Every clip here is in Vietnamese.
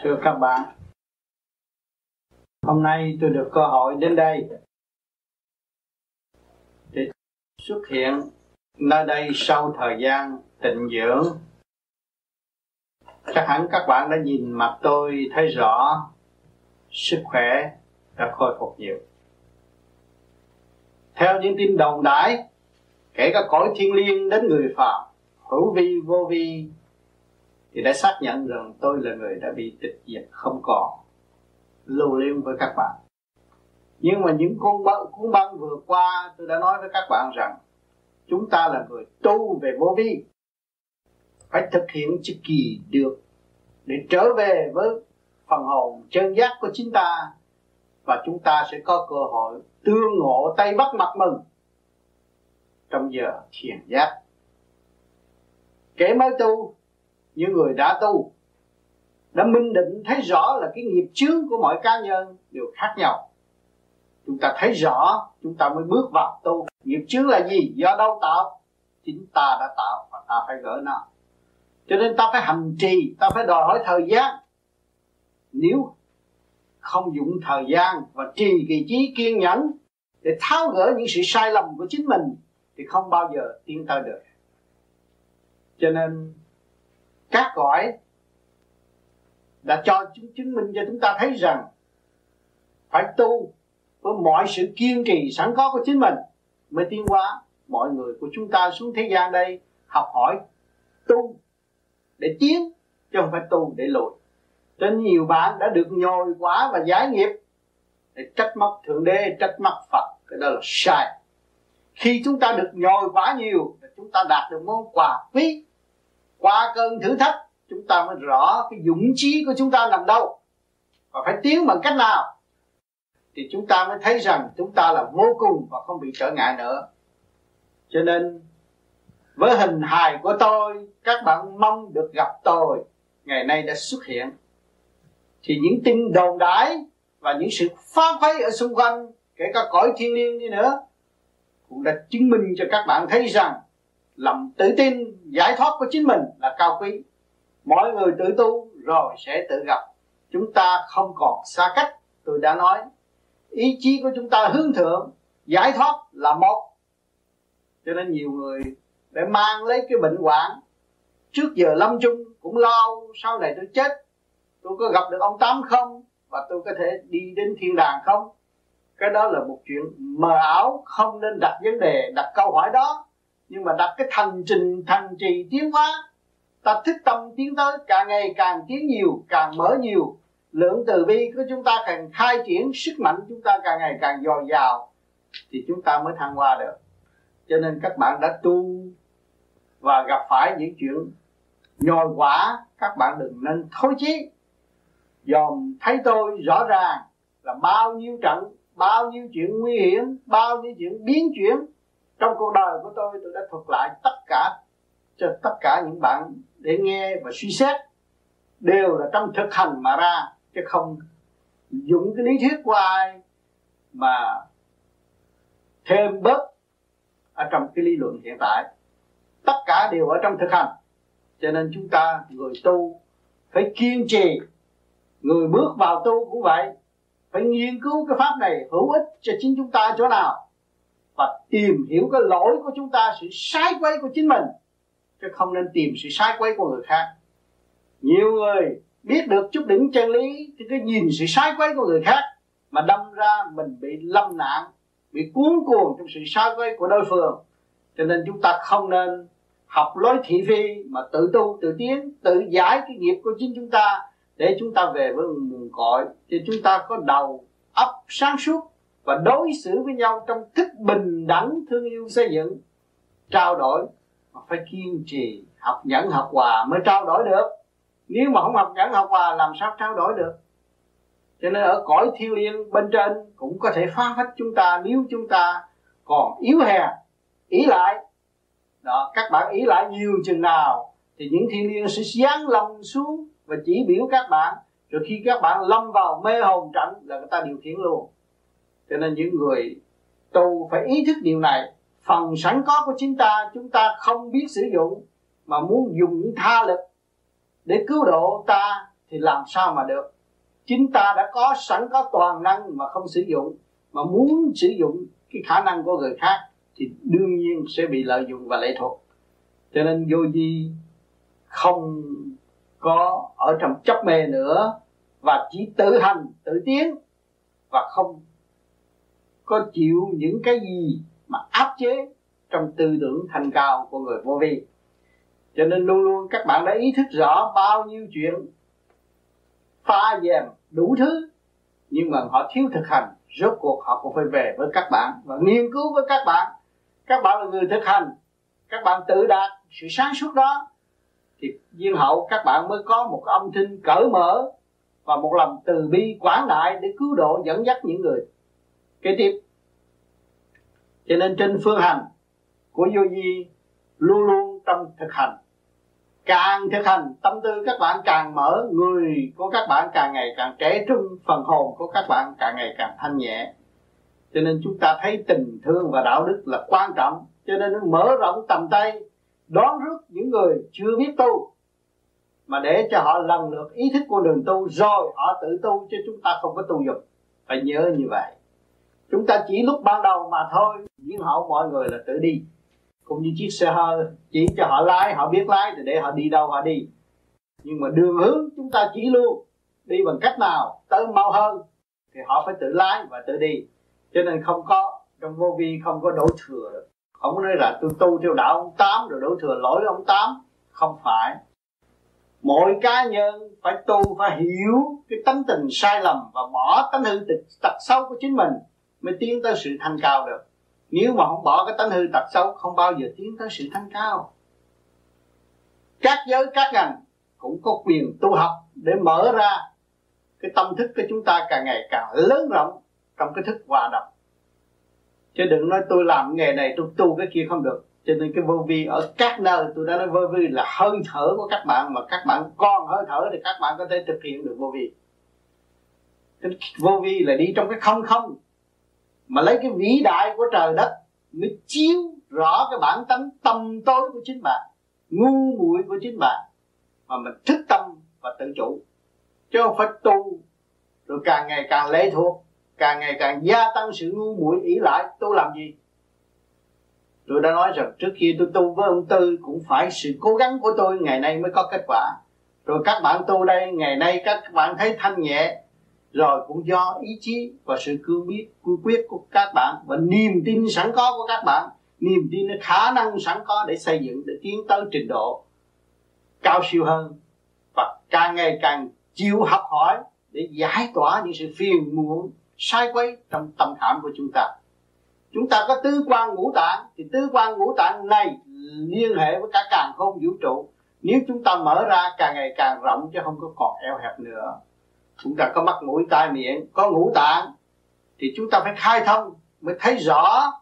thưa các bạn, hôm nay tôi được cơ hội đến đây để xuất hiện nơi đây sau thời gian tịnh dưỡng. Chắc hẳn các bạn đã nhìn mặt tôi thấy rõ sức khỏe đã khôi phục nhiều. Theo những tin đồn đãi kể cả cõi thiên liêng đến người phạm hữu vi, vô vi thì đã xác nhận rằng tôi là người đã bị tịch diệt không còn lưu liên với các bạn. Nhưng mà những con băng, cuốn băng vừa qua tôi đã nói với các bạn rằng chúng ta là người tu về vô vi. Phải thực hiện chữ kỳ được để trở về với phần hồn chân giác của chính ta. Và chúng ta sẽ có cơ hội tương ngộ tay bắt mặt mừng trong giờ thiền giác. Kẻ mới tu những người đã tu, đã minh định, thấy rõ là cái nghiệp chướng của mọi cá nhân đều khác nhau. Chúng ta thấy rõ, chúng ta mới bước vào tu. Nghiệp chướng là gì? Do đâu tạo? Chính ta đã tạo và ta phải gỡ nó. Cho nên ta phải hành trì, ta phải đòi hỏi thời gian. Nếu không dụng thời gian và trì kỳ trí kiên nhẫn để tháo gỡ những sự sai lầm của chính mình, thì không bao giờ tiến tới được. Cho nên các cõi đã cho chứng, chứng minh cho chúng ta thấy rằng phải tu với mọi sự kiên trì sẵn có của chính mình mới tiến hóa mọi người của chúng ta xuống thế gian đây học hỏi tu để tiến chứ không phải tu để lùi. Nên nhiều bạn đã được nhồi quá và giải nghiệp để trách móc thượng đế trách móc phật. Cái đó là sai. Khi chúng ta được nhồi quá nhiều chúng ta đạt được món quà quý qua cơn thử thách, chúng ta mới rõ cái dũng chí của chúng ta nằm đâu. Và phải tiến bằng cách nào? Thì chúng ta mới thấy rằng chúng ta là vô cùng và không bị trở ngại nữa. Cho nên, với hình hài của tôi, các bạn mong được gặp tôi, ngày nay đã xuất hiện. Thì những tin đồn đãi và những sự phá phái ở xung quanh, kể cả cõi thiên liêng đi nữa, cũng đã chứng minh cho các bạn thấy rằng lòng tự tin giải thoát của chính mình là cao quý. Mọi người tự tu rồi sẽ tự gặp. Chúng ta không còn xa cách, tôi đã nói. Ý chí của chúng ta hướng thượng, giải thoát là một. Cho nên nhiều người để mang lấy cái bệnh hoạn. Trước giờ lâm chung cũng lo, sau này tôi chết, tôi có gặp được ông tám không? Và tôi có thể đi đến thiên đàng không? Cái đó là một chuyện mờ ảo, không nên đặt vấn đề, đặt câu hỏi đó nhưng mà đặt cái thành trình thành trì tiến hóa, ta thích tâm tiến tới, càng ngày càng tiến nhiều, càng mở nhiều. Lượng từ bi của chúng ta càng khai triển, sức mạnh chúng ta càng ngày càng dồi dào, thì chúng ta mới thăng hoa được. Cho nên các bạn đã tu và gặp phải những chuyện nhồi quả các bạn đừng nên thối chí. Dòm thấy tôi rõ ràng là bao nhiêu trận, bao nhiêu chuyện nguy hiểm, bao nhiêu chuyện biến chuyển trong cuộc đời của tôi tôi đã thuật lại tất cả, cho tất cả những bạn để nghe và suy xét, đều là trong thực hành mà ra, chứ không dùng cái lý thuyết của ai mà thêm bớt ở trong cái lý luận hiện tại. Tất cả đều ở trong thực hành. Cho nên chúng ta, người tu, phải kiên trì. Người bước vào tu cũng vậy. Phải nghiên cứu cái pháp này hữu ích cho chính chúng ta chỗ nào và tìm hiểu cái lỗi của chúng ta, sự sai quấy của chính mình, chứ không nên tìm sự sai quấy của người khác. Nhiều người biết được chút đỉnh chân lý, thì cứ nhìn sự sai quấy của người khác mà đâm ra mình bị lâm nạn, bị cuốn cuồng trong sự sai quấy của đối phương. Cho nên chúng ta không nên học lối thị phi mà tự tu, tự tiến, tự giải cái nghiệp của chính chúng ta để chúng ta về với nguồn cội. Thì chúng ta có đầu óc sáng suốt và đối xử với nhau trong thức bình đẳng, thương yêu, xây dựng, trao đổi. Mà phải kiên trì học nhẫn, học hòa mới trao đổi được. Nếu mà không học nhẫn, học hòa, làm sao trao đổi được? Cho nên ở cõi thiêu liên bên trên cũng có thể phá phách chúng ta nếu chúng ta còn yếu hèn ý lại. Đó, các bạn ý lại nhiều chừng nào thì những thiên liên sẽ giáng lòng xuống và chỉ biểu các bạn. Rồi khi các bạn lâm vào mê hồn trận là người ta điều khiển luôn cho nên những người tu phải ý thức điều này. Phần sẵn có của chúng ta chúng ta không biết sử dụng, mà muốn dùng những tha lực để cứu độ ta thì làm sao mà được. Chính ta đã có sẵn có toàn năng mà không sử dụng, mà muốn sử dụng cái khả năng của người khác thì đương nhiên sẽ bị lợi dụng và lệ thuộc. Cho nên vô di không có ở trong chấp mê nữa, và chỉ tự hành, tự tiến và không có chịu những cái gì mà áp chế trong tư tưởng thành cao của người vô vi. Cho nên luôn luôn các bạn đã ý thức rõ bao nhiêu chuyện pha dèm đủ thứ, nhưng mà họ thiếu thực hành, rốt cuộc họ cũng phải về với các bạn và nghiên cứu với các bạn. Các bạn là người thực hành, các bạn tự đạt sự sáng suốt đó, thì duyên hậu các bạn mới có một âm thanh cởi mở và một lòng từ bi quảng đại để cứu độ, dẫn dắt những người kế tiếp. Cho nên trên phương hành của vô di luôn luôn trong thực hành. Càng thực hành, tâm tư các bạn càng mở, người của các bạn càng ngày càng trẻ trung, phần hồn của các bạn càng ngày càng thanh nhẹ. Cho nên chúng ta thấy tình thương và đạo đức là quan trọng. Cho nên mở rộng tầm tay, đón rước những người chưa biết tu, mà để cho họ lần lượt ý thức con đường tu, rồi họ tự tu chứ chúng ta không có tu dục. Phải nhớ như vậy chúng ta chỉ lúc ban đầu mà thôi. Nhưng hậu mọi người là tự đi. Cũng như chiếc xe hơi, chỉ cho họ lái, họ biết lái thì để họ đi đâu họ đi. Nhưng mà đường hướng chúng ta chỉ luôn. Đi bằng cách nào tới mau hơn thì họ phải tự lái và tự đi. Cho nên không có, trong vô vi không có đổ thừa được. Không có nói là tôi tu theo đạo ông tám rồi đổ thừa lỗi ông tám. Không phải. Mỗi cá nhân phải tu, phải hiểu cái tánh tình sai lầm và bỏ tánh hư tịch tật xấu của chính mình mới tiến tới sự thanh cao được. Nếu mà không bỏ cái tánh hư tật xấu, không bao giờ tiến tới sự thanh cao. Các giới, các ngành cũng có quyền tu học để mở ra cái tâm thức của chúng ta càng ngày càng lớn rộng trong cái thức hòa đồng. Chứ đừng nói tôi làm nghề này, tôi tu cái kia không được. Cho nên cái vô vi ở các nơi, tôi đã nói vô vi là hơi thở của các bạn, mà các bạn còn hơi thở thì các bạn có thể thực hiện được vô vi. Vô vi là đi trong cái không không mà lấy cái vĩ đại của trời đất mới chiếu rõ cái bản tánh tâm tối của chính bạn, ngu muội của chính bạn. Mà mình thức tâm và tự chủ, chứ không phải tu. Rồi càng ngày càng lệ thuộc, càng ngày càng gia tăng sự ngu muội ý lại tôi làm gì? Tôi đã nói rằng trước khi tôi tu với ông tư cũng phải sự cố gắng của tôi, ngày nay mới có kết quả. Rồi các bạn tu đây, ngày nay các bạn thấy thanh nhẹ rồi cũng do ý chí và sự cương biết, cương quyết của các bạn và niềm tin sẵn có của các bạn. Niềm tin khả năng sẵn có để xây dựng, để tiến tới trình độ cao siêu hơn và càng ngày càng chịu học hỏi để giải tỏa những sự phiền muộn, sai quấy trong tâm khảm của chúng ta. Chúng ta có tứ quan ngũ tạng, thì tứ quan ngũ tạng này liên hệ với cả càng không vũ trụ. Nếu chúng ta mở ra, càng ngày càng rộng chứ không có còn eo hẹp nữa chúng ta có mắt mũi, tai miệng, có ngũ tạng, thì chúng ta phải khai thông, mới thấy rõ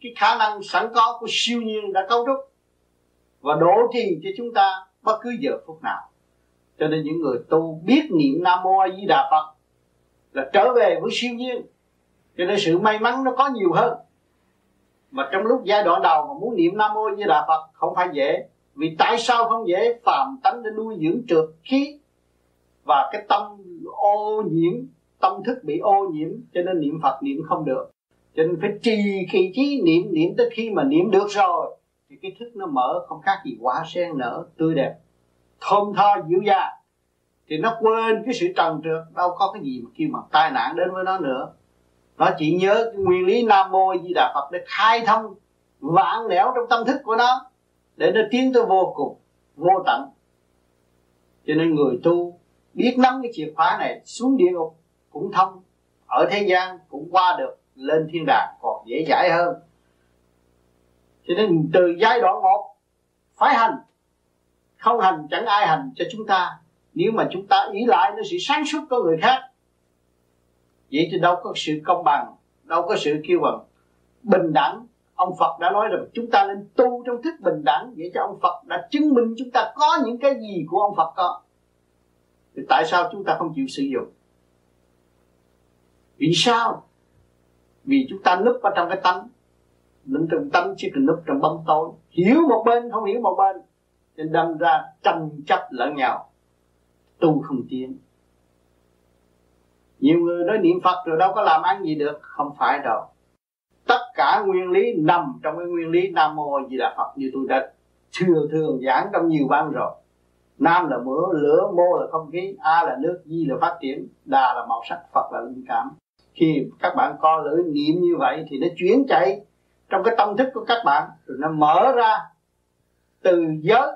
cái khả năng sẵn có của siêu nhiên đã cấu trúc và đổ trì cho chúng ta bất cứ giờ phút nào. Cho nên những người tu biết niệm nam mô a di đà phật là trở về với siêu nhiên. Cho nên sự may mắn nó có nhiều hơn. Mà trong lúc giai đoạn đầu mà muốn niệm nam mô di đà phật không phải dễ. Vì tại sao không dễ? Phàm tánh để nuôi dưỡng trượt khí và cái tâm ô nhiễm, tâm thức bị ô nhiễm, cho nên niệm phật niệm không được. Cho nên phải trì kỳ trí niệm niệm tới khi mà niệm được rồi, thì cái thức nó mở, không khác gì quả sen nở, tươi đẹp. Thơm tho dịu dàng. Thì nó quên cái sự trần trượt, đâu có cái gì mà kêu mà tai nạn đến với nó nữa. Nó chỉ nhớ cái nguyên lý nam mô di đà phật để khai thông vạn nẻo trong tâm thức của nó, để nó tiến tới vô cùng, vô tận. Cho nên người tu biết nắm cái chìa khóa này xuống địa ngục cũng thông. Ở thế gian cũng qua được, lên thiên đàng còn dễ dãi hơn. Cho nên từ giai đoạn một phải hành. Không hành, chẳng ai hành cho chúng ta. Nếu mà chúng ta ý lại, nó sự sáng suốt của người khác. Vậy thì đâu có sự công bằng, đâu có sự kêu bằng. Bình đẳng, ông Phật đã nói rằng chúng ta nên tu trong thức bình đẳng vậy cho ông Phật đã chứng minh chúng ta có những cái gì của ông Phật có thì tại sao chúng ta không chịu sử dụng? Vì sao? Vì chúng ta núp ở trong cái tánh. Núp trong tánh chứ cần núp trong bóng tối. Hiểu một bên, không hiểu một bên. Nên đâm ra tranh chấp lẫn nhau. Tu không tiến. Nhiều người nói niệm phật rồi đâu có làm ăn gì được. Không phải đâu. Tất cả nguyên lý nằm trong cái nguyên lý nam mô di đà phật như tôi đã thường thường giảng trong nhiều ban rồi nam là mưa lửa, mô là không khí, a là nước, di là phát triển, đà là màu sắc, phật là linh cảm. Khi các bạn co lưỡi niệm như vậy thì nó chuyển chạy trong cái tâm thức của các bạn, rồi nó mở ra từ giới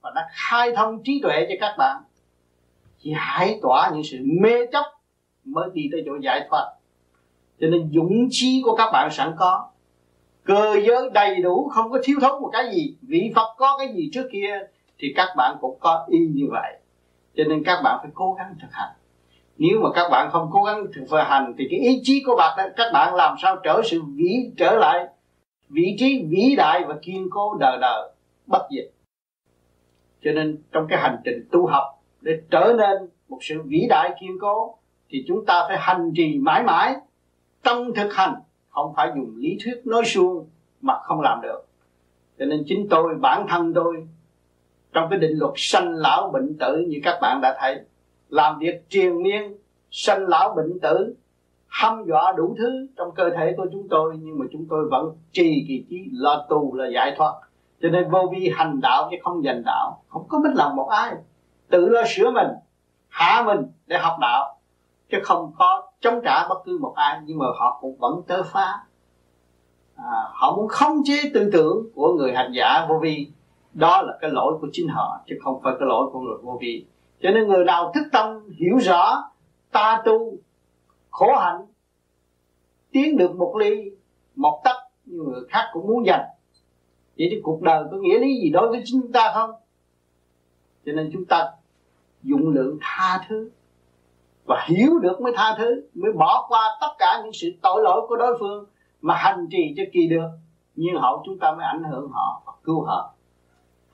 và nó khai thông trí tuệ cho các bạn. Chỉ hãy tỏa những sự mê chấp mới đi tới chỗ giải thoát. Cho nên dũng trí của các bạn sẵn có. Cơ giới đầy đủ, không có thiếu thốn một cái gì. Vị phật có cái gì trước kia thì các bạn cũng có y như vậy. Cho nên các bạn phải cố gắng thực hành. Nếu mà các bạn không cố gắng thực hành thì cái ý chí của bạn các bạn làm sao trở sự vĩ, trở lại vị trí vĩ đại và kiên cố đời đời bất diệt. Cho nên trong cái hành trình tu học, để trở nên một sự vĩ đại kiên cố, thì chúng ta phải hành trì mãi mãi trong thực hành, không phải dùng lý thuyết nói suông mà không làm được. Cho nên chính tôi, bản thân tôi trong cái định luật sanh lão bệnh tử như các bạn đã thấy. Làm việc triền miên sanh lão bệnh tử hăm dọa đủ thứ trong cơ thể của chúng tôi nhưng mà chúng tôi vẫn trì kỳ trí lo tù là giải thoát. Cho nên vô vi hành đạo chứ không giành đạo không có mất lòng một ai. Tự lo sửa mình hạ mình để học đạo chứ không có chống trả bất cứ một ai. Nhưng mà họ cũng vẫn tớ phá. À, họ muốn khống chế tư tưởng của người hành giả vô vi đó là cái lỗi của chính họ, chứ không phải cái lỗi của người vô vi. Cho nên người nào thức tâm, hiểu rõ, ta tu, khổ hạnh, tiến được một ly, một tấc nhưng người khác cũng muốn giành vậy thì cuộc đời có nghĩa lý gì đối với chúng ta không? Cho nên chúng ta dụng lượng tha thứ. Và hiểu được mới tha thứ, mới bỏ qua tất cả những sự tội lỗi của đối phương mà hành trì cho kỳ được. Nhưng hậu chúng ta mới ảnh hưởng họ và cứu họ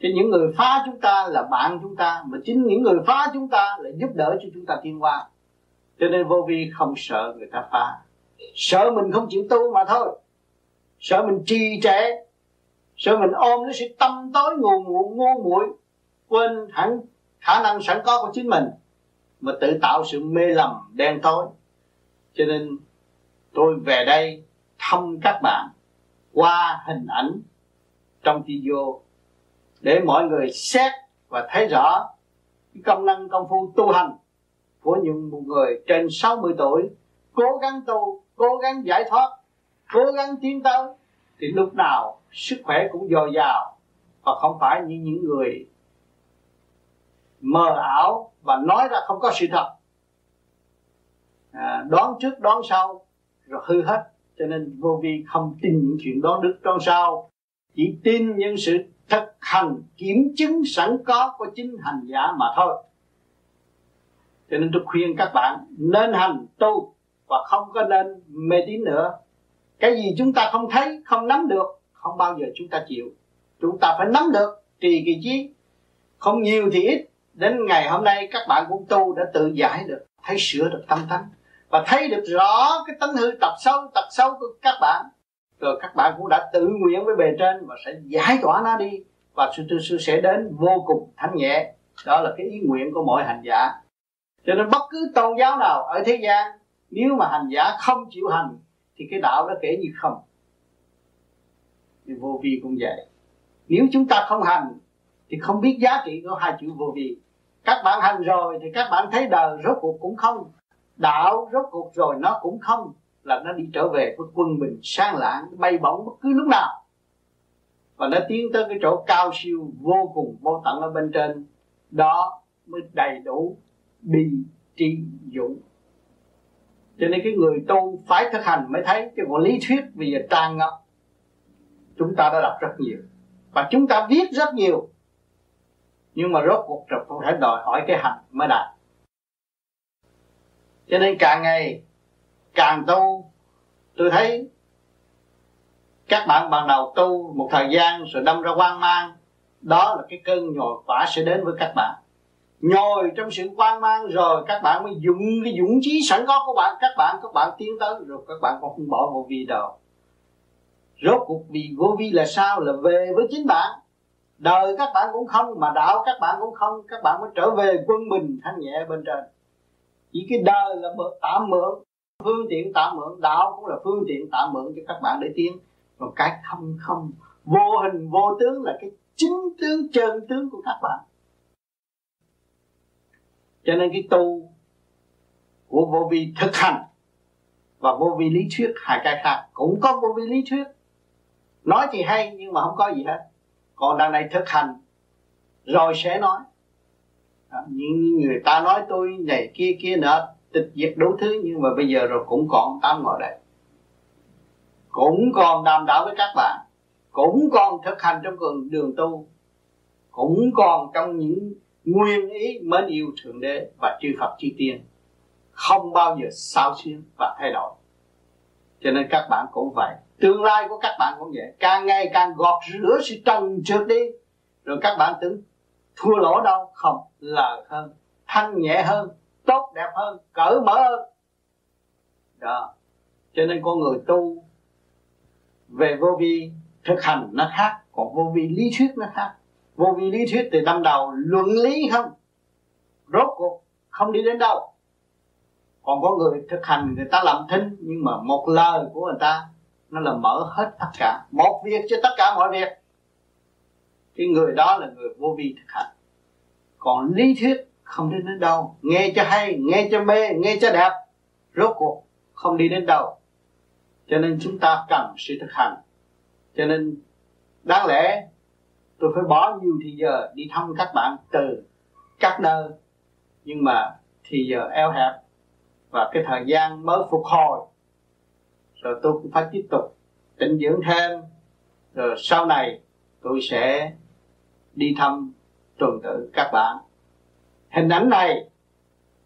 cho những người phá chúng ta là bạn chúng ta, mà chính những người phá chúng ta là giúp đỡ cho chúng ta tiến qua cho nên vô vi không sợ người ta phá. Sợ mình không chịu tu mà thôi. Sợ mình trì trệ. Sợ mình ôm nó sự tâm tối ngu muội ngu muội, quên hẳn khả năng sẵn có của chính mình, mà tự tạo sự mê lầm đen tối. Cho nên tôi về đây thăm các bạn qua hình ảnh trong video để mọi người xét và thấy rõ cái công năng công phu tu hành của những người trên 60 tuổi cố gắng tu, cố gắng giải thoát, cố gắng tiến tới thì lúc nào sức khỏe cũng dồi dào và không phải như những người mờ ảo và nói ra không có sự thật. À, đoán trước đoán sau rồi hư hết. Cho nên vô vi không tin những chuyện đoán trước đoán sau. Chỉ tin những sự thực hành kiểm chứng sẵn có của chính hành giả mà thôi. Cho nên tôi khuyên các bạn nên hành tu và không có nên mê tín nữa. Cái gì chúng ta không thấy, không nắm được, không bao giờ chúng ta chịu. Chúng ta phải nắm được, trì kỳ trí. Không nhiều thì ít. Đến ngày hôm nay các bạn cũng tu đã tự giải được, thấy sửa được tâm tánh. Và thấy được rõ cái tánh hư tập sâu tập sâu của các bạn rồi các bạn cũng đã tự nguyện với bề trên và sẽ giải tỏa nó đi. Và sự sư sẽ đến vô cùng thanh nhẹ. Đó là cái ý nguyện của mọi hành giả. Cho nên bất cứ tôn giáo nào ở thế gian, nếu mà hành giả không chịu hành, thì cái đạo đó kể như không. Thì vô vi cũng vậy. Nếu chúng ta không hành, thì không biết giá trị của hai chữ vô vi. Các bạn hành rồi thì các bạn thấy đời rốt cuộc cũng không, đạo rốt cuộc rồi nó cũng không là nó đi trở về với quân bình sáng lãng bay bổng bất cứ lúc nào. Và nó tiến tới cái chỗ cao siêu vô cùng, vô tận ở bên trên. Đó mới đầy đủ bi trí dũng cho nên cái người tu phải thực hành mới thấy cái còn lý thuyết bây giờ tràn ngập. Chúng ta đã đọc rất nhiều. Và chúng ta viết rất nhiều. Nhưng mà rốt cuộc rồi không thể đòi hỏi cái hành mới đạt. Cho nên càng ngày càng tu. Tôi thấy các bạn ban đầu tu một thời gian rồi đâm ra quan mang, đó là cái cơn nhồi quả sẽ đến với các bạn. Nhồi trong sự quan mang rồi các bạn mới dùng cái dũng chí sẵn có của bạn. Các bạn các bạn tiến tới rồi các bạn còn không bỏ vô vi đâu. Rốt cuộc vì vô vi là sao? Là về với chính bạn. Đời các bạn cũng không, mà đạo các bạn cũng không. Các bạn mới trở về quân bình thanh nhẹ bên trên. Chỉ cái đời là tạm mượn phương tiện tạm mượn đạo cũng là phương tiện tạm mượn cho các bạn để tiến. Còn cái không không, vô hình, vô tướng là cái chính tướng, chân tướng của các bạn. Cho nên cái tu của vô vi thực hành và vô vi lý thuyết, hai cái khác, cũng có vô vi lý thuyết. Nói thì hay nhưng mà không có gì hết. Còn đằng này thực hành, rồi sẽ nói. Những người ta nói tôi này kia kia nọ tịch diệt đủ thứ, nhưng mà bây giờ rồi cũng còn tám ngồi đây. Cũng còn đàm đạo với các bạn. Cũng còn thực hành trong đường đường tu. Cũng còn trong những nguyên ý mến yêu thượng đế và chư Phật chư tiên. Không bao giờ sao xuyên và thay đổi. Cho nên các bạn cũng vậy. Tương lai của các bạn cũng vậy. Càng ngày càng gọt rửa sự trần trượt đi. Rồi các bạn tưởng, thua lỗ đâu? Không lời hơn, thanh nhẹ hơn tốt, đẹp hơn, cởi mở hơn. Đó. Cho nên con người tu về vô vi thực hành nó khác, còn vô vi lý thuyết nó khác. Vô vi lý thuyết từ năm đầu luận lý không? Rốt cuộc không đi đến đâu. Còn có người thực hành người ta làm thinh, nhưng mà một lời của người ta, nó là mở hết tất cả. Một việc cho tất cả mọi việc. Cái người đó là người vô vi thực hành. Còn lý thuyết không đi đến đâu. Nghe cho hay, nghe cho mê, nghe cho đẹp. Rốt cuộc, không đi đến đâu. Cho nên chúng ta cần sự thực hành. Cho nên, đáng lẽ, tôi phải bỏ nhiều thì giờ đi thăm các bạn từ các nơi. Nhưng mà thì giờ eo hẹp và cái thời gian mới phục hồi. Rồi tôi cũng phải tiếp tục tịnh dưỡng thêm. Rồi sau này, tôi sẽ đi thăm tuần tự các bạn hình ảnh này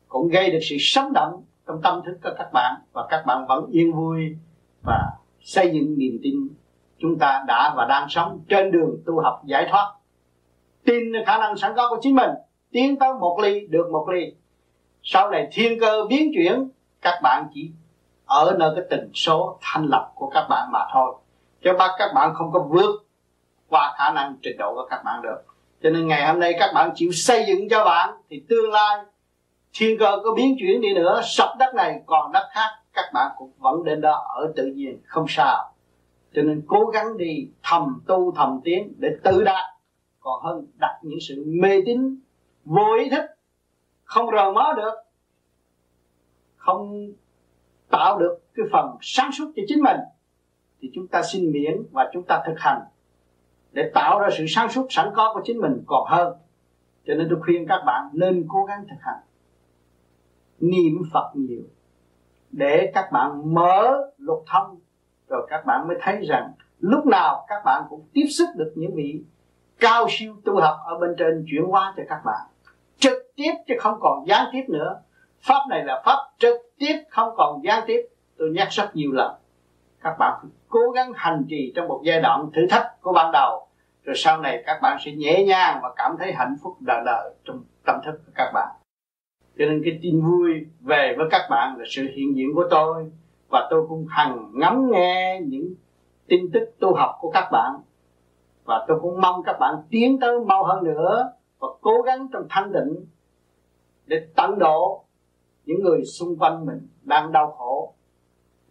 cũng gây được sự sống động trong tâm thức của các bạn và các bạn vẫn yên vui và xây dựng niềm tin chúng ta đã và đang sống trên đường tu học giải thoát. Tin khả năng sẵn có của chính mình, tiến tới một ly, được một ly. Sau này thiên cơ biến chuyển, các bạn chỉ ở nơi cái tình số thanh lập của các bạn mà thôi. Cho bắt các bạn không có vượt qua khả năng trình độ của các bạn được cho nên ngày hôm nay các bạn chịu xây dựng cho bạn, thì tương lai thiên cơ có biến chuyển đi nữa, sập đất này còn đất khác, các bạn cũng vẫn đến đó ở tự nhiên, không sao. Cho nên cố gắng đi thầm tu thầm tiến để tự đạt. Còn hơn đặt những sự mê tín, vô ý thức, không rờ mó được, không tạo được cái phần sáng suốt cho chính mình, thì chúng ta xin miễn và chúng ta thực hành để tạo ra sự sáng suốt, sẵn có của chính mình còn hơn. Cho nên tôi khuyên các bạn nên cố gắng thực hành niệm phật nhiều để các bạn mở lục thông rồi các bạn mới thấy rằng lúc nào các bạn cũng tiếp xúc được những vị cao siêu tu học ở bên trên chuyển hóa cho các bạn. Trực tiếp chứ không còn gián tiếp nữa. Pháp này là pháp trực tiếp, không còn gián tiếp. Tôi nhắc rất nhiều lần, các bạn cố gắng hành trì trong một giai đoạn thử thách của ban đầu rồi sau này các bạn sẽ nhẹ nhàng và cảm thấy hạnh phúc đời đời trong tâm thức của các bạn. Cho nên cái tin vui về với các bạn là sự hiện diện của tôi và tôi cũng hằng ngắm nghe những tin tức tu học của các bạn. Và tôi cũng mong các bạn tiến tới mau hơn nữa và cố gắng trong thanh định để tận độ những người xung quanh mình đang đau khổ.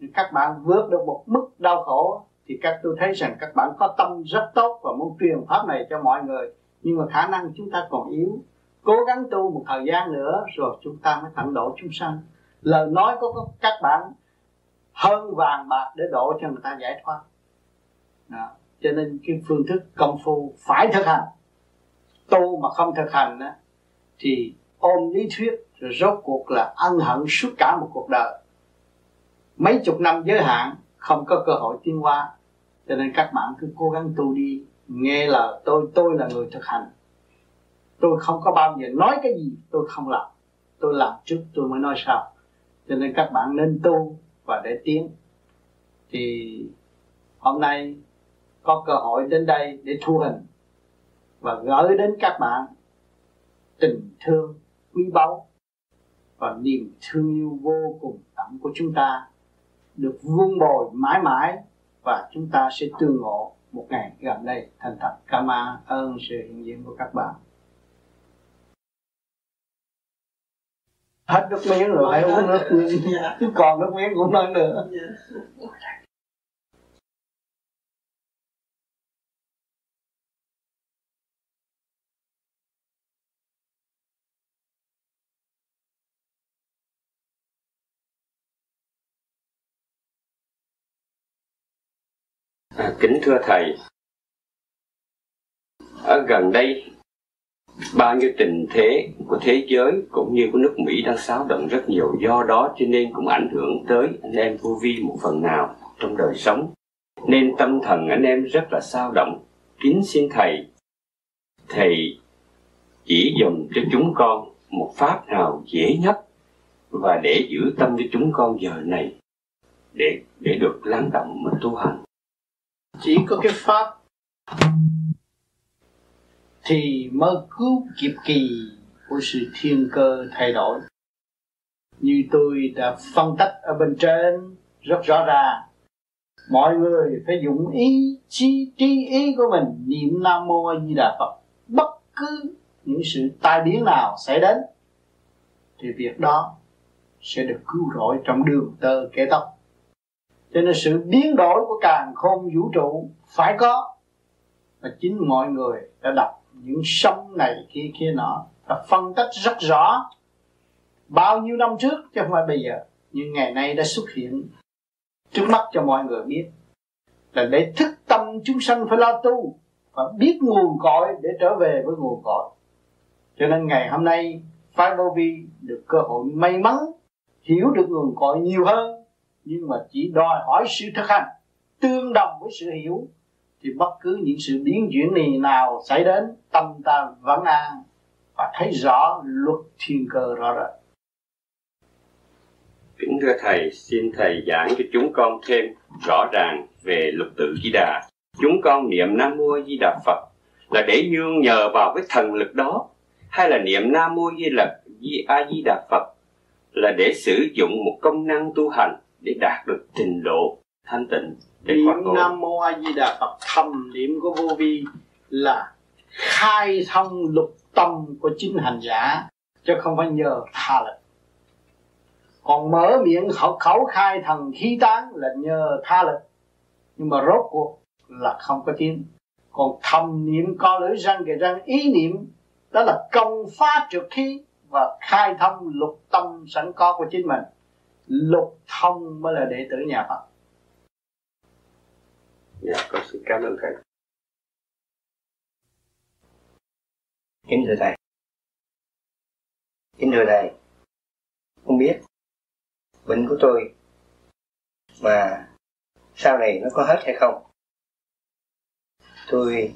Thì các bạn vượt được một mức đau khổ thì các tôi thấy rằng các bạn có tâm rất tốt và muốn truyền pháp này cho mọi người. Nhưng mà khả năng chúng ta còn yếu. Cố gắng tu một thời gian nữa rồi chúng ta mới thẳng độ chúng sanh. Lời nói của các bạn hơn vàng bạc để độ cho người ta giải thoát. Đó. cho nên cái phương thức công phu phải thực hành. Tu mà không thực hành đó, thì ôm lý thuyết rồi rốt cuộc là ân hận suốt cả một cuộc đời. Mấy chục năm giới hạn không có cơ hội tiến hóa. Cho nên các bạn cứ cố gắng tu đi, nghe là tôi tôi là người thực hành. Tôi không có bao giờ nói cái gì tôi không làm. Tôi làm trước tôi mới nói sau. Cho nên các bạn nên tu và để tiến. Thì hôm nay có cơ hội đến đây để thu hình và gửi đến các bạn tình thương quý báu và niềm thương yêu vô cùng tận của chúng ta được vun bồi mãi mãi và chúng ta sẽ tương ngộ một ngày gần đây. Thành thật cảm ơn sự hiện diện của các bạn. Hết nước miếng rồi phải uống nước. Chứ còn nước miếng cũng nói nữa À, kính thưa thầy, ở gần đây bao nhiêu tình thế của thế giới cũng như của nước Mỹ đang xáo động rất nhiều. Do đó cho nên cũng ảnh hưởng tới anh em vô vi một phần nào trong đời sống. Nên tâm thần anh em rất là sao động. Kính xin thầy. Thầy chỉ dùng cho chúng con một pháp nào dễ nhất và để giữ tâm cho chúng con giờ này để để được lắng động mà tu hành chỉ có cái pháp. Thì mới cứu kịp kỳ của sự thiên cơ thay đổi. Như tôi đã phân tích ở bên trên, rất rõ ràng mọi người phải dùng ý chí trí ý của mình niệm nam mô a di đà phật. Bất cứ những sự tai biến nào xảy đến, thì việc đó sẽ được cứu rỗi trong đường tơ kế tóc cho nên sự biến đổi của càng khôn vũ trụ phải có. Và chính mọi người đã đọc những sông này kia kia nọ, đã phân tích rất rõ bao nhiêu năm trước chứ không phải bây giờ, nhưng ngày nay đã xuất hiện trước mắt cho mọi người biết. Là để thức tâm chúng sanh phải lo tu và biết nguồn cội để trở về với nguồn cội. Cho nên ngày hôm nay Phai vô vi được cơ hội may mắn, hiểu được nguồn cội nhiều hơn nhưng mà chỉ đòi hỏi sự thực hành, tương đồng với sự hiểu, thì bất cứ những sự biến chuyển này nào xảy đến, tâm ta vẫn an và thấy rõ luật thiên cơ rõ rệt. Kính thưa thầy, xin thầy giảng cho chúng con thêm rõ ràng về lục tự di đà. Chúng con niệm nam mô di đà phật là để nương nhờ vào cái thần lực đó, hay là niệm nam mô di lặc di a di đà phật là để sử dụng một công năng tu hành để đạt được trình độ thanh tịnh để niệm nam mô a di đà phật thầm niệm của vô vi là khai thông lục tâm của chính hành giả chứ không phải nhờ tha lực. Còn mở miệng khẩu, khẩu khai thần khí tán là nhờ tha lực. Nhưng mà rốt cuộc là không có tiếng. Còn thầm niệm co lưỡi răng kề răng ý niệm đó là công phá trượt khí và khai thông lục tâm sẵn có của chính mình lục thông mới là đệ tử nhà Phật Dạ, con xin cảm ơn thầy. Kính thưa thầy. Kính thưa thầy. Không biết bệnh của tôi mà sau này nó có hết hay không? Tôi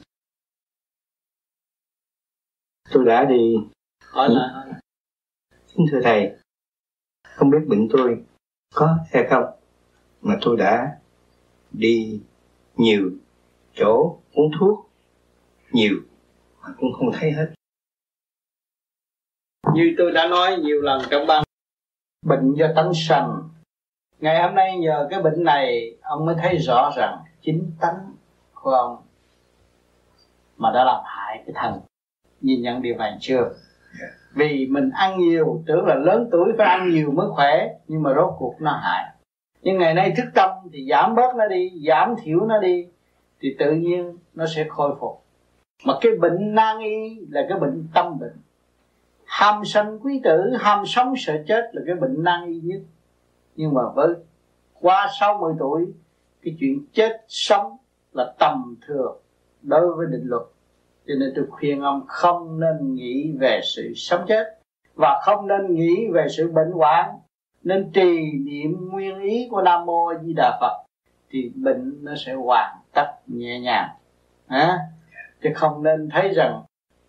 tôi đã đi hỏi lại hỏi lại. Kính thưa thầy, không biết bệnh tôi có hay không mà tôi đã đi nhiều chỗ uống thuốc nhiều mà cũng không thấy hết. Như tôi đã nói nhiều lần trong ban bệnh do tánh sanh ngày hôm nay nhờ cái bệnh này ông mới thấy rõ rằng chính tánh của ông mà đã làm hại cái thần nhìn nhận điều này chưa vì mình ăn nhiều, tưởng là lớn tuổi phải ăn nhiều mới khỏe, nhưng mà rốt cuộc nó hại. Nhưng ngày nay thức tâm thì giảm bớt nó đi, giảm thiểu nó đi, thì tự nhiên nó sẽ khôi phục. Mà cái bệnh nan y là cái bệnh tâm bệnh. Ham sanh quý tử ham sống sợ chết là cái bệnh nan y nhất. Nhưng mà với qua 60 tuổi, cái chuyện chết sống là tầm thường đối với định luật cho nên tôi khuyên ông không nên nghĩ về sự sống chết và không nên nghĩ về sự bệnh hoạn. Nên trì niệm nguyên ý của nam mô a di đà phật thì bệnh nó sẽ hoàn tất nhẹ nhàng. À? chứ không nên thấy rằng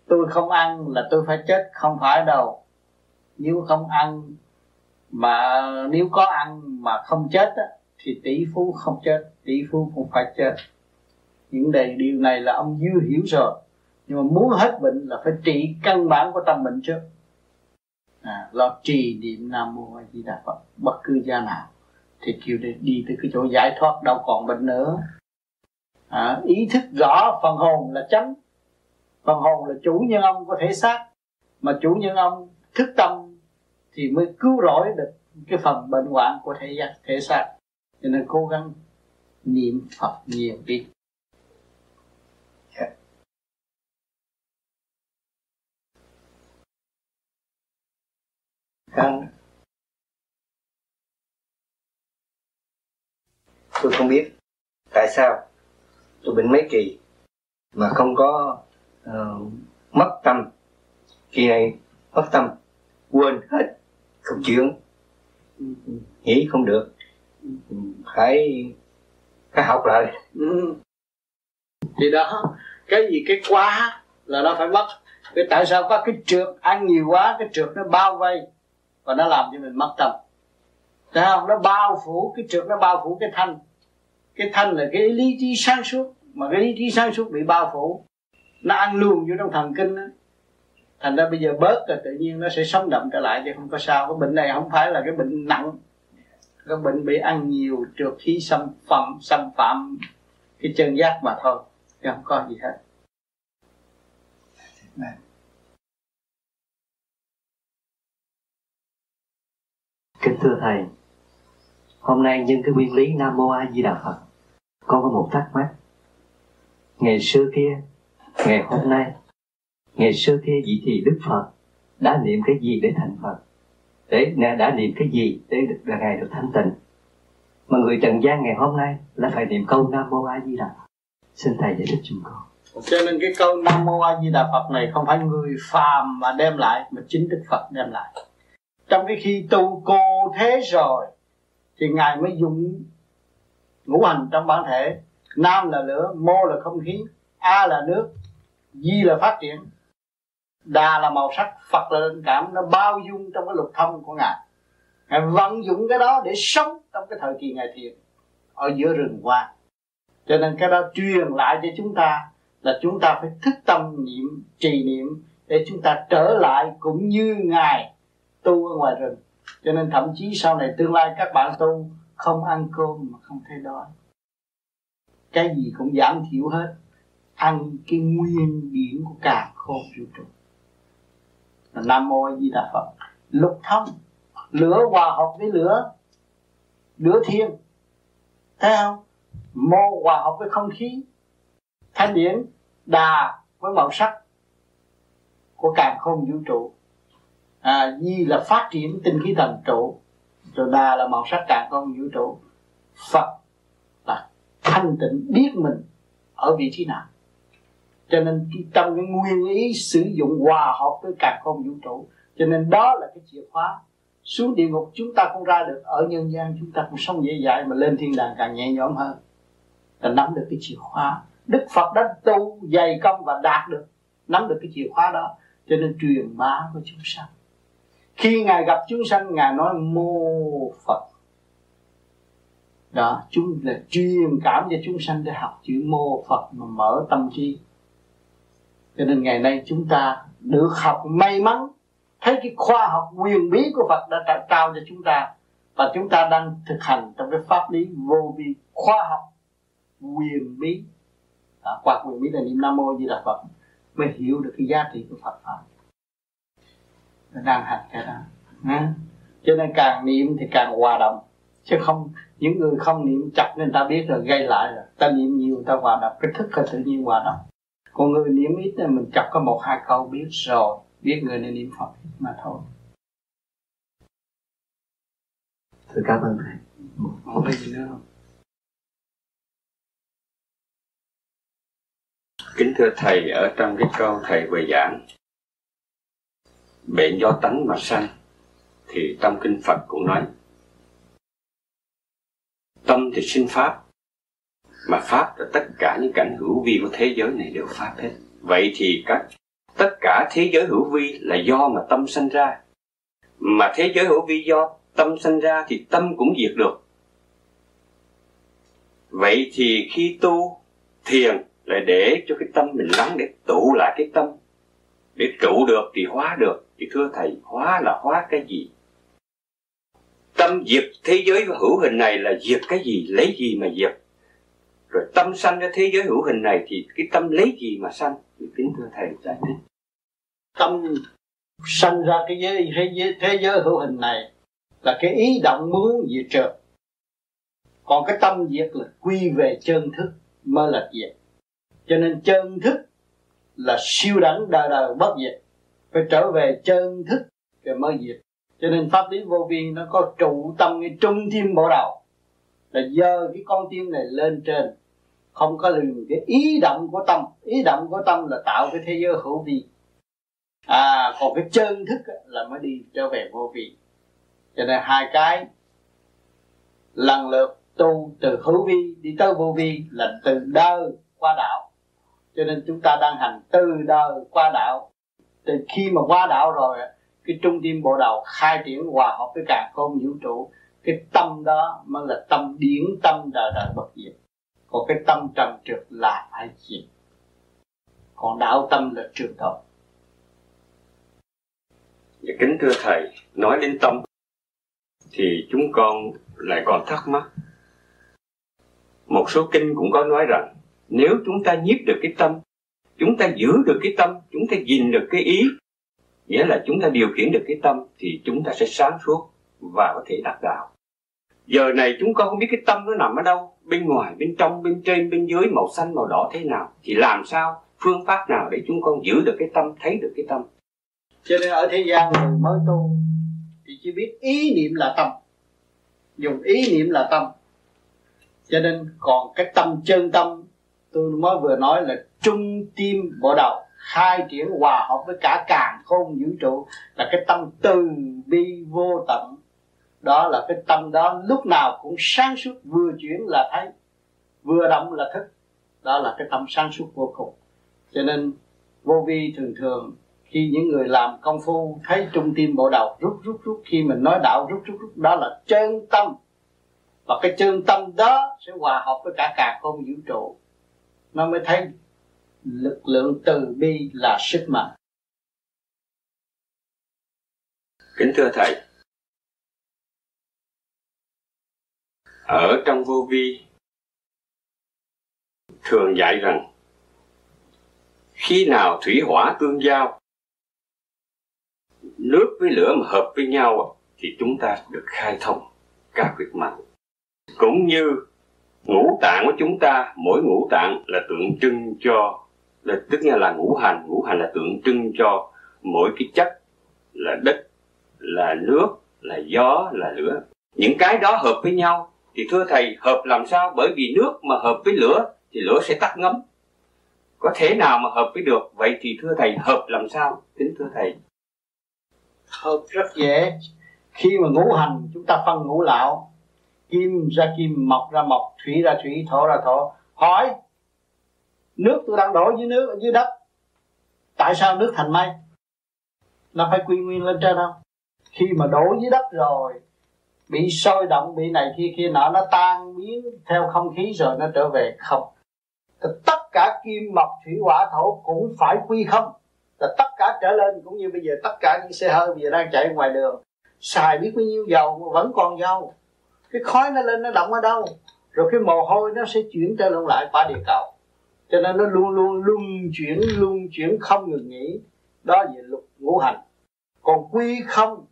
tôi không ăn là tôi phải chết không phải đâu. Nếu không ăn mà nếu có ăn mà không chết á, thì tỷ phú không chết tỷ phú cũng phải chết. Những đề điều này là ông dư hiểu rồi nhưng mà muốn hết bệnh là phải trị căn bản của tâm bệnh trước. À, lo trì niệm nam mô a di đà phật bất cứ gia nào thì kêu đi, đi tới cái chỗ giải thoát đâu còn bệnh nữa. À, ý thức rõ phần hồn là chánh phần hồn là chủ nhân ông có thể xác mà chủ nhân ông thức tâm thì mới cứu rỗi được cái phần bệnh hoạn của thể giác thể xác. Cho nên cố gắng niệm phật nhiều đi. Không, tôi không biết tại sao tôi bệnh mấy kỳ mà không có uh, mất tâm. Kỳ này mất tâm quên hết không chuyện nghĩ không được. Phải phải học lại. Ừ. thì đó cái gì cái quá là nó phải mất. Cái tại sao có cái trượt ăn nhiều quá cái trượt nó bao vây và nó làm cho mình mất tâm. Thấy không? Nó bao phủ cái trượt nó bao phủ cái thanh. Cái thanh là cái lý trí sáng suốt. Mà cái lý trí sáng suốt bị bao phủ, nó ăn luôn vô trong thần kinh đó thành ra bây giờ bớt rồi tự nhiên nó sẽ sống động trở lại chứ không có sao. Cái bệnh này không phải là cái bệnh nặng. Cái bệnh bị ăn nhiều trượt khí xâm phạm xâm phạm cái chân giác mà thôi. Chứ không có gì hết. Kính thưa thầy, hôm nay nhân cái nguyên lý nam mô a di đà phật, con có một thắc mắc. Ngày xưa kia, ngày hôm nay, ngày xưa kia vị thì đức phật đã niệm cái gì để thành phật? Để, đã niệm cái gì để được là ngài được thanh tịnh? Mà người trần gian ngày hôm nay là phải niệm câu nam mô a di đà xin thầy giải thích chúng con. Cho nên cái câu nam mô a di đà phật này không phải người phàm mà đem lại, mà chính đức phật đem lại trong cái khi tu cô thế rồi, thì ngài mới dùng ngũ hành trong bản thể. Nam là lửa, mô là không khí, a là nước, di là phát triển. Đà là màu sắc, phật là linh cảm, nó bao dung trong cái lục thông của ngài. Ngài vận dụng cái đó để sống trong cái thời kỳ ngài thiền ở giữa rừng hoa. Cho nên cái đó truyền lại cho chúng ta là chúng ta phải thức tâm niệm, trì niệm để chúng ta trở lại cũng như ngài tu ở ngoài rừng. Cho nên thậm chí sau này tương lai các bạn tu không ăn cơm mà không thấy đói. Cái gì cũng giảm thiểu hết. Ăn cái nguyên điển của cả khôn vũ trụ nam mô a di đà phật. Lục thông. Lửa hòa hợp với lửa. Lửa thiên thấy không? Mô hòa hợp với không khí. Thanh điển. Đà với màu sắc của càng không vũ trụ à, di là phát triển tinh khí thần trụ rồi đà là màu sắc càng không vũ trụ. Phật là thanh tịnh biết mình ở vị trí nào. Cho nên trong cái nguyên ý sử dụng hòa hợp với càng không vũ trụ cho nên đó là cái chìa khóa xuống địa ngục chúng ta không ra được ở nhân gian chúng ta cũng sống dễ dãi mà lên thiên đàng càng nhẹ nhõm hơn. Là nắm được cái chìa khóa. Đức phật đã tu dày công và đạt được nắm được cái chìa khóa đó cho nên truyền bá với chúng sanh khi ngài gặp chúng sanh ngài nói mô phật. Đó chúng là truyền cảm cho chúng sanh để học chữ mô phật mà mở tâm trí. Cho nên ngày nay chúng ta được học may mắn thấy cái khoa học quyền bí của Phật đã trao cho chúng ta và chúng ta đang thực hành trong cái pháp lý vô vi khoa học quyền bí. À, qua quyền bí là niệm nam mô di đà phật mới hiểu được cái giá trị của phật pháp đang hành cái đó. À. cho nên càng niệm thì càng hòa đồng chứ không những người không niệm chặt nên ta biết rồi gây lại rồi. Ta niệm nhiều ta hòa đồng cái thức là tự nhiên hòa đồng còn người niệm ít thì mình chọc có một hai câu biết rồi. Biết người nên niệm phật mà thôi. Thưa cảm ơn thầy Không có gì nữa không Kính thưa Thầy, ở trong cái câu Thầy vừa giảng Bệnh do tánh mà sanh, Thì trong Kinh Phật cũng nói, Tâm thì sinh Pháp, Mà Pháp là tất cả những cảnh hữu vi của thế giới này đều Pháp hết. Vậy thì các, tất cả thế giới hữu vi là do mà tâm sanh ra. Mà thế giới hữu vi do tâm sanh ra thì tâm cũng diệt được. Vậy thì khi tu thiền là để cho cái tâm mình lắng, để tụ lại cái tâm, để trụ được thì hóa được thì thưa thầy, hóa là hóa cái gì? Tâm diệt thế giới hữu hình này là diệt cái gì, lấy gì mà diệt? Rồi tâm sanh ra thế giới hữu hình này thì cái tâm lấy gì mà sanh? Thì kính thưa thầy, giải thích. Tâm sanh ra cái giới, thế giới thế giới hữu hình này là cái ý động muốn diệt trượt còn cái tâm diệt là quy về chân thức mới là diệt. Cho nên chân thức là siêu đẳng đời đời bất diệt phải trở về chân thức rồi mới diệt. Cho nên pháp lý vô vi nó có trụ tâm cái trung tim bộ đầu là dơ cái con tim này lên trên, không có lừng cái ý động của tâm. Ý động của tâm là tạo cái thế giới hữu vi. À còn cái chân thức là mới đi trở về vô vi. Cho nên hai cái lần lượt tu từ hữu vi đi tới vô vi là từ đời qua đạo. Cho nên chúng ta đang hành từ đời qua đạo từ khi mà qua đạo rồi cái trung tim bộ đầu khai triển hòa hợp với cả không vũ trụ cái tâm đó mới là tâm điển tâm đời đời bất diệt. Còn cái tâm trầm trượt là phải diệt? Còn đạo tâm là trường tồn. Dạ kính thưa thầy, nói đến tâm thì chúng con lại còn thắc mắc. Một số kinh cũng có nói rằng nếu chúng ta nhiếp được cái tâm, chúng ta giữ được cái tâm, chúng ta gìn được cái ý, nghĩa là chúng ta điều khiển được cái tâm thì chúng ta sẽ sáng suốt và có thể đạt đạo. Giờ này chúng con không biết cái tâm nó nằm ở đâu, bên ngoài, bên trong, bên trên, bên dưới, màu xanh, màu đỏ thế nào. Thì làm sao, phương pháp nào để chúng con giữ được cái tâm, thấy được cái tâm. cho nên ở thế gian người mới tu thì chỉ biết ý niệm là tâm dùng ý niệm là tâm cho nên còn cái tâm chân tâm tôi mới vừa nói là trung tim bộ đầu khai triển hòa hợp với cả càng khôn vũ trụ là cái tâm từ bi vô tận. Đó là cái tâm đó lúc nào cũng sáng suốt, vừa chuyển là thấy, vừa động là thức. Đó là cái tâm sáng suốt vô cùng. Cho nên vô vi thường thường, khi những người làm công phu thấy trung tim bộ đầu rút rút rút, khi mình nói đạo rút rút rút, đó là chân tâm. Và cái chân tâm đó sẽ hòa hợp với cả cả không vũ trụ nó mới thấy lực lượng từ bi là sức mạnh. Kính thưa thầy, ở trong vô vi thường dạy rằng khi nào thủy hỏa tương giao nước với lửa mà hợp với nhau thì chúng ta được khai thông các huyệt mạch. Cũng như ngũ tạng của chúng ta, mỗi ngũ tạng là tượng trưng cho, là tức là là ngũ hành ngũ hành là tượng trưng cho mỗi cái chất là đất, là nước, là gió, là lửa. Những cái đó hợp với nhau thì thưa thầy, hợp làm sao? Bởi vì nước mà hợp với lửa thì lửa sẽ tắt ngấm. Có thể nào mà hợp với được? Vậy thì thưa thầy, hợp làm sao? Kính thưa thầy. Hợp rất dễ. Khi mà ngũ hành, chúng ta phân ngũ lão kim, ra kim, mọc ra mọc, thủy ra thủy, thổ ra thổ. Hỏi, nước tôi đang đổ dưới nước, dưới đất, tại sao nước thành mây? Nó phải quy nguyên lên trên không? Khi mà đổ dưới đất rồi, bị sôi động, bị này kia kia nọ, nó tan biến theo không khí rồi nó trở về không. Thì tất cả kim, mộc, thủy, hỏa, thổ cũng phải quy không. Là tất cả trở lên, cũng như bây giờ, tất cả những xe hơi bây giờ đang chạy ngoài đường, xài biết bao nhiêu dầu mà vẫn còn dầu cái khói nó lên nó động ở đâu? Rồi cái mồ hôi nó sẽ chuyển trở lại qua địa cầu. Cho nên nó luôn luôn luân chuyển luân chuyển không ngừng nghỉ. Đó về lục ngũ hành. Còn quy không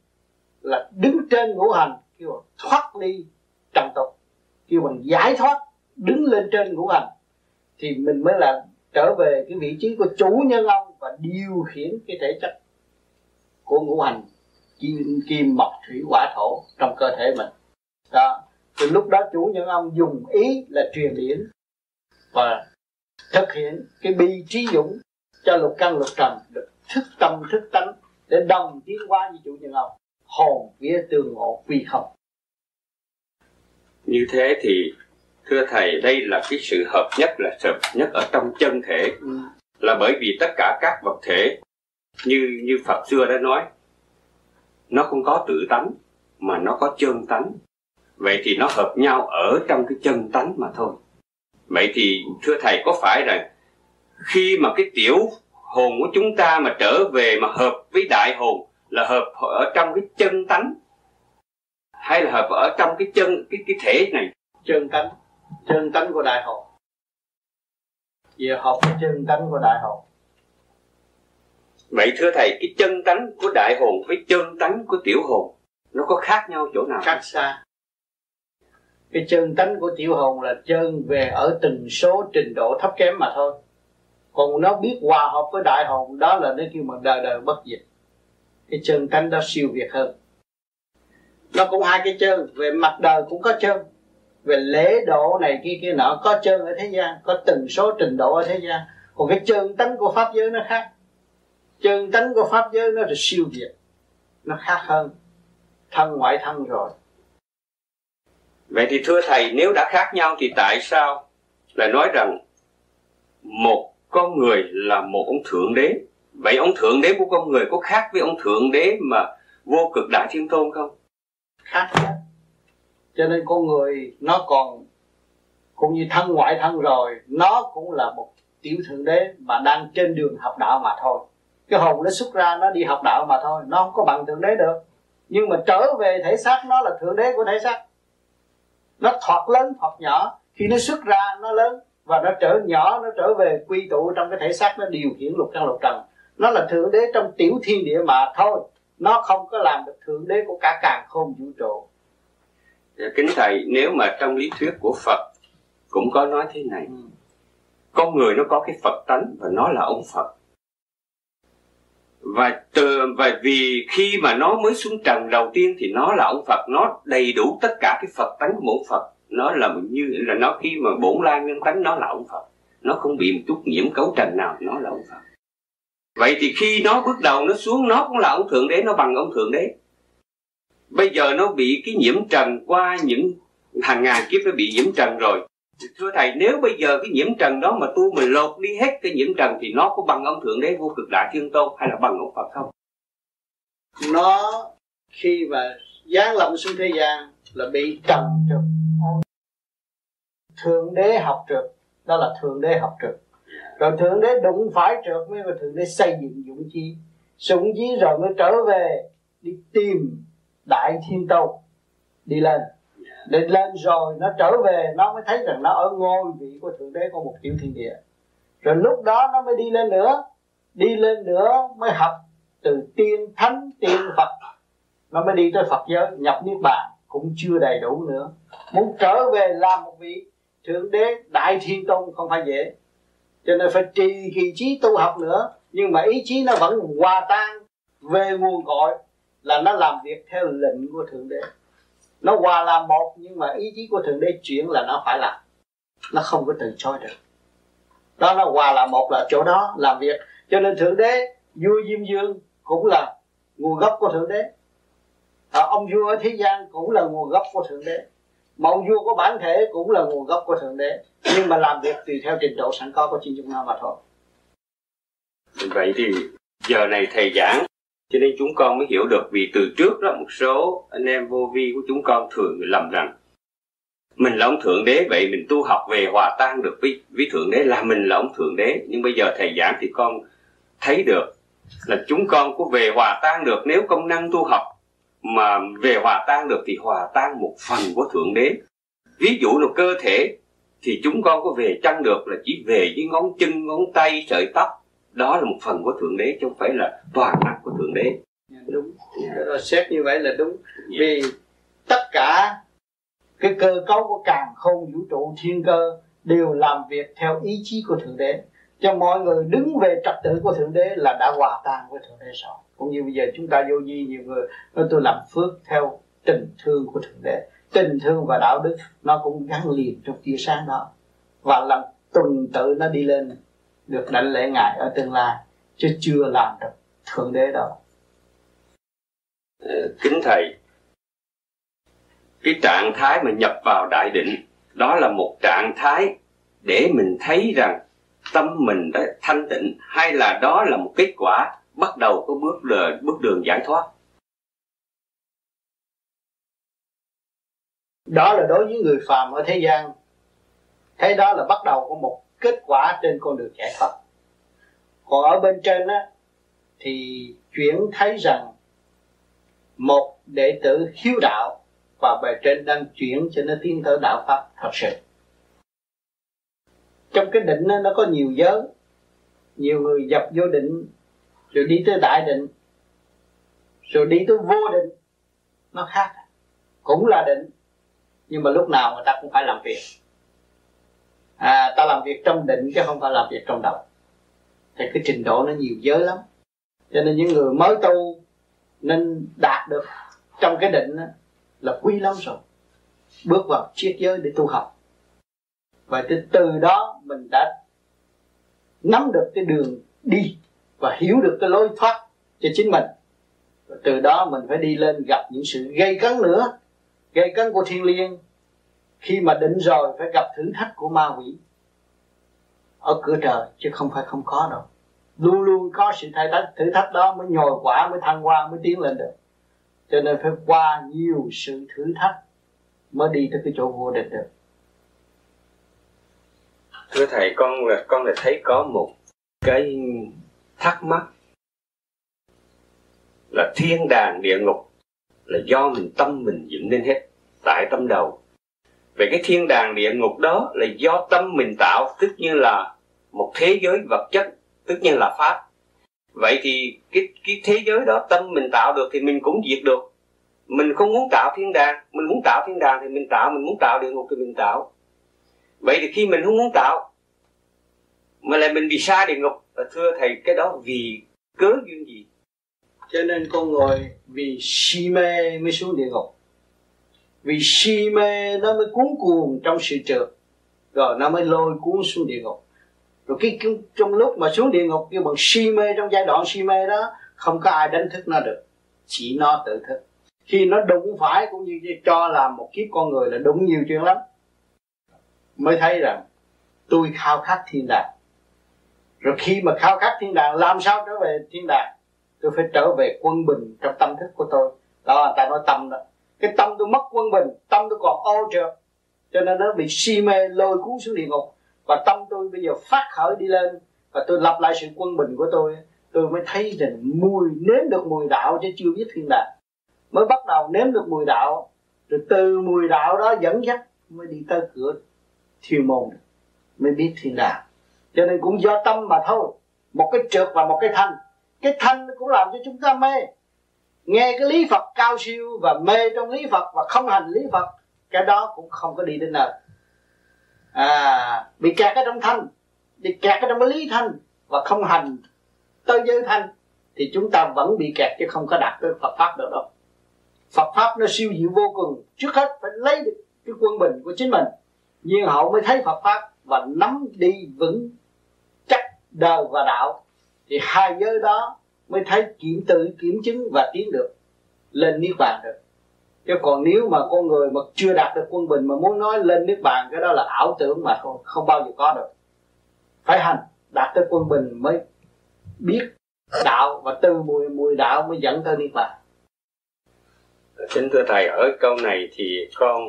là đứng trên ngũ hành kêu bằng thoát ly trần tục kêu bằng giải thoát đứng lên trên ngũ hành. Thì mình mới là trở về cái vị trí của chủ nhân ông và điều khiển cái thể chất của ngũ hành kim, kim mộc thủy hỏa thổ trong cơ thể mình đó. Thì lúc đó chủ nhân ông dùng ý là truyền điển và thực hiện cái bi trí dũng cho lục căn lục trần được thức tâm thức tánh để đồng tiến hóa với chủ nhân ông hồn vía tương ngộ quy không. Như thế thì thưa thầy đây là cái sự hợp nhất là hợp nhất ở trong chân thể. Ừ. là bởi vì tất cả các vật thể như như Phật xưa đã nói nó không có tự tánh mà nó có chân tánh vậy thì nó hợp nhau ở trong cái chân tánh mà thôi. Vậy thì thưa thầy có phải rằng khi mà cái tiểu hồn của chúng ta mà trở về mà hợp với đại hồn là hợp ở trong cái chân tánh? Hay là hợp ở trong cái chân cái cái thể này? Chân tánh. Chân tánh của đại hồn. Về học cái chân tánh của đại hồn. Vậy thưa thầy cái chân tánh của đại hồn với chân tánh của tiểu hồn nó có khác nhau chỗ nào? Khác xa cái chân tánh của tiểu hồn là chân về ở từng số trình độ thấp kém mà thôi. Còn nó biết hòa hợp với đại hồn đó là nó kêu mà đời đời bất diệt. Cái chân tánh đó siêu việt hơn. Nó cũng hai cái chân, về mặt đời cũng có chân. Về lễ độ này kia kia nọ, có chân ở thế gian, có từng số trình độ ở thế gian. Còn cái chân tánh của pháp giới nó khác. Chân tánh của pháp giới nó là siêu việt, nó khác hơn. Thân ngoại thân rồi vậy thì thưa thầy, nếu đã khác nhau thì tại sao lại nói rằng một con người là một ông thượng đế? Vậy ông thượng đế của con người có khác với ông thượng đế mà vô cực đại thiên tôn không? Khác cho nên con người nó còn, cũng như thân ngoại thân rồi, nó cũng là một tiểu thượng đế mà đang trên đường học đạo mà thôi. Cái hồn nó xuất ra nó đi học đạo mà thôi, nó không có bằng thượng đế được. Nhưng mà trở về thể xác nó là thượng đế của thể xác nó thoạt lớn thoạt nhỏ. Khi nó xuất ra nó lớn và nó trở nhỏ nó trở về quy tụ trong cái thể xác nó điều khiển lục căn lục trần. Nó là thượng đế trong tiểu thiên địa mà thôi. Nó không có làm được thượng đế của cả càng không vũ trụ. Kính thầy nếu mà trong lý thuyết của phật cũng có nói thế này. Ừ. con người nó có cái phật tánh và nó là ông phật và từ, và vì khi mà nó mới xuống trần đầu tiên thì nó là ông Phật, nó đầy đủ tất cả cái Phật tánh của một Phật. Nó là như, là nó khi mà bổn lai nguyên tánh, nó là ông Phật. Nó không bị một chút nhiễm cấu trần nào, nó là ông Phật. Vậy thì khi nó bước đầu nó xuống, nó cũng là ông thượng đế, nó bằng ông thượng đế. Bây giờ nó bị cái nhiễm trần qua những hàng ngàn kiếp, nó bị nhiễm trần rồi thưa thầy, nếu bây giờ cái nhiễm trần đó mà tu mình lột đi hết cái nhiễm trần thì nó có bằng ông thượng đế vô cực đại thiên tôn hay là bằng ông phật không? Nó khi mà giáng lâm xuống thế gian là bị trần trượt thượng đế học trượt đó là thượng đế học trượt rồi thượng đế đụng phải trượt mới là thượng đế xây dựng dũng chi dũng chí rồi mới trở về đi tìm đại thiên tôn, đi lên để lên rồi, nó trở về, nó mới thấy rằng nó ở ngôi vị của thượng đế của một tiểu thiên địa. Rồi lúc đó nó mới đi lên nữa, đi lên nữa mới học từ tiên thánh, tiên phật. Nó mới đi tới phật giới, nhập niết bàn, cũng chưa đầy đủ nữa. Muốn trở về làm một vị thượng đế, đại thiên tôn không phải dễ. Cho nên phải trì kỳ trí tu học nữa, nhưng mà ý chí nó vẫn hòa tan về nguồn cội là nó làm việc theo lệnh của thượng đế nó hòa là một nhưng mà ý chí của thượng đế chuyển là nó phải làm nó không có từ chối được. Đó nó hòa là một là chỗ đó làm việc. Cho nên thượng đế vua diêm dương cũng là nguồn gốc của thượng đế. À, ông vua ở thế gian cũng là nguồn gốc của thượng đế. Mà ông vua có bản thể cũng là nguồn gốc của thượng đế. Nhưng mà làm việc tùy theo trình độ sẵn có của chính chúng ta mà thôi. Vậy thì giờ này thầy giảng cho nên chúng con mới hiểu được vì từ trước đó một số anh em vô vi của chúng con thường lầm rằng mình là ông thượng đế, vậy mình tu học về hòa tan được. Với với thượng đế là mình là ông thượng đế, nhưng bây giờ thầy giảng thì con thấy được là chúng con có về hòa tan được. Nếu công năng tu học mà về hòa tan được thì hòa tan một phần của thượng đế. Ví dụ là cơ thể thì chúng con có về chăng được là chỉ về với ngón chân, ngón tay, sợi tóc. Đó là một phần của thượng đế, chứ không phải là toàn năng của thượng đế. Dạ, đúng. Rồi xét như vậy là đúng. Dạ. vì tất cả cái cơ cấu của càng không vũ trụ thiên cơ đều làm việc theo ý chí của thượng đế. Cho mọi người đứng về trật tự của thượng đế là đã hòa tan với thượng đế rồi. Cũng như bây giờ chúng ta vô vi nhiều người nói tôi làm phước theo tình thương của thượng đế. Tình thương và đạo đức nó cũng gắn liền trong tia sáng đó. Và làm tuần tự nó đi lên được đảnh lễ ngài ở tương lai chứ chưa làm được thượng đế đâu ờ, kính thầy cái trạng thái mà nhập vào đại định đó là một trạng thái để mình thấy rằng tâm mình đã thanh tịnh hay là đó là một kết quả bắt đầu có bước đường, bước đường giải thoát? Đó là đối với người phàm ở thế gian. Thấy đó là bắt đầu của một kết quả trên con đường giải thoát. Còn ở bên trên á thì chuyển thấy rằng một đệ tử hiếu đạo và bề trên đang chuyển cho nó tiến tới đạo pháp thật sự. Trong cái định đó, nó có nhiều giới. Nhiều người dập vô định rồi đi tới đại định rồi đi tới vô định. Nó khác. Cũng là định nhưng mà lúc nào người ta cũng phải làm việc. À ta làm việc trong định chứ không phải làm việc trong đầu thì cái trình độ nó nhiều giới lắm cho nên những người mới tu nên đạt được trong cái định đó, là quý lắm rồi. Bước vào triết giới để tu học. Và từ, từ đó mình đã nắm được cái đường đi và hiểu được cái lối thoát cho chính mình. Và từ đó mình phải đi lên gặp những sự gây cấn nữa. Gây cấn của thiên liêng. Khi mà định rồi phải gặp thử thách của ma quỷ. Ở cửa trời chứ không phải không có đâu luôn luôn có sự thay thách, thử thách đó mới nhồi quả, mới thăng hoa, mới tiến lên được. Cho nên phải qua nhiều sự thử thách mới đi tới cái chỗ vô địch được. Thưa thầy, con là con là thấy có một cái thắc mắc là thiên đàng địa ngục là do mình tâm mình dựng nên hết tại tâm đầu. Về cái thiên đàng địa ngục đó là do tâm mình tạo, tức như là một thế giới vật chất tất nhiên là pháp. Vậy thì cái cái thế giới đó tâm mình tạo được thì mình cũng diệt được. Mình không muốn tạo thiên đàng. Mình muốn tạo thiên đàng thì mình tạo. Mình muốn tạo địa ngục thì mình tạo. Vậy thì khi mình không muốn tạo, mà lại mình bị xa địa ngục. Thưa thầy, cái đó vì cớ duyên gì? Cho nên con người vì si mê mới xuống địa ngục. Vì si mê nó mới cuốn cuồng trong sự trượt. Rồi nó mới lôi cuốn xuống địa ngục rồi cái, cái trong lúc mà xuống địa ngục cái bằng si mê trong giai đoạn si mê đó không có ai đánh thức nó được. Chỉ nó tự thức. Khi nó đụng phải cũng như cho là một kiếp con người là đúng nhiều chuyện lắm. Mới thấy rằng tôi khao khát thiên đàng. Rồi khi mà khao khát thiên đàng làm sao trở về thiên đàng? Tôi phải trở về quân bình trong tâm thức của tôi. Đó là ta nói tâm đó. Cái tâm tôi mất quân bình tâm tôi còn ô trượt. Cho nên nó bị si mê lôi cuốn xuống địa ngục và tâm tôi bây giờ phát khởi đi lên và tôi lập lại sự quân bình của tôi tôi mới thấy rằng mùi nếm được mùi đạo chứ chưa biết thiên đàng. Mới bắt đầu nếm được mùi đạo, rồi từ mùi đạo đó dẫn dắt mới đi tới cửa thiên môn, mới biết thiên đàng. Cho nên cũng do tâm mà thôi, một cái trượt và một cái thanh. Cái thanh cũng làm cho chúng ta mê. Nghe cái lý Phật cao siêu và mê trong lý Phật và không hành lý Phật, cái đó cũng không có đi đến nơi à bị kẹt ở trong thanh, bị kẹt ở trong cái lý thanh và không hành tới giới thanh thì chúng ta vẫn bị kẹt chứ không có đạt tới Phật pháp được đâu. Phật pháp nó siêu diệu vô cùng. Trước hết phải lấy được cái quân bình của chính mình. Nhiên hậu mới thấy Phật pháp và nắm đi vững chắc đời và đạo. Thì hai giới đó mới thấy kiểm tự kiểm chứng và tiến được lên niết bàn được chứ còn nếu mà con người mà chưa đạt được quân bình mà muốn nói lên nước bàn cái đó là ảo tưởng mà không, không bao giờ có được. Phải hành đạt tới quân bình mới biết đạo và từ mùi mùi đạo mới dẫn tới niết bàn. Xin thưa thầy ở câu này thì con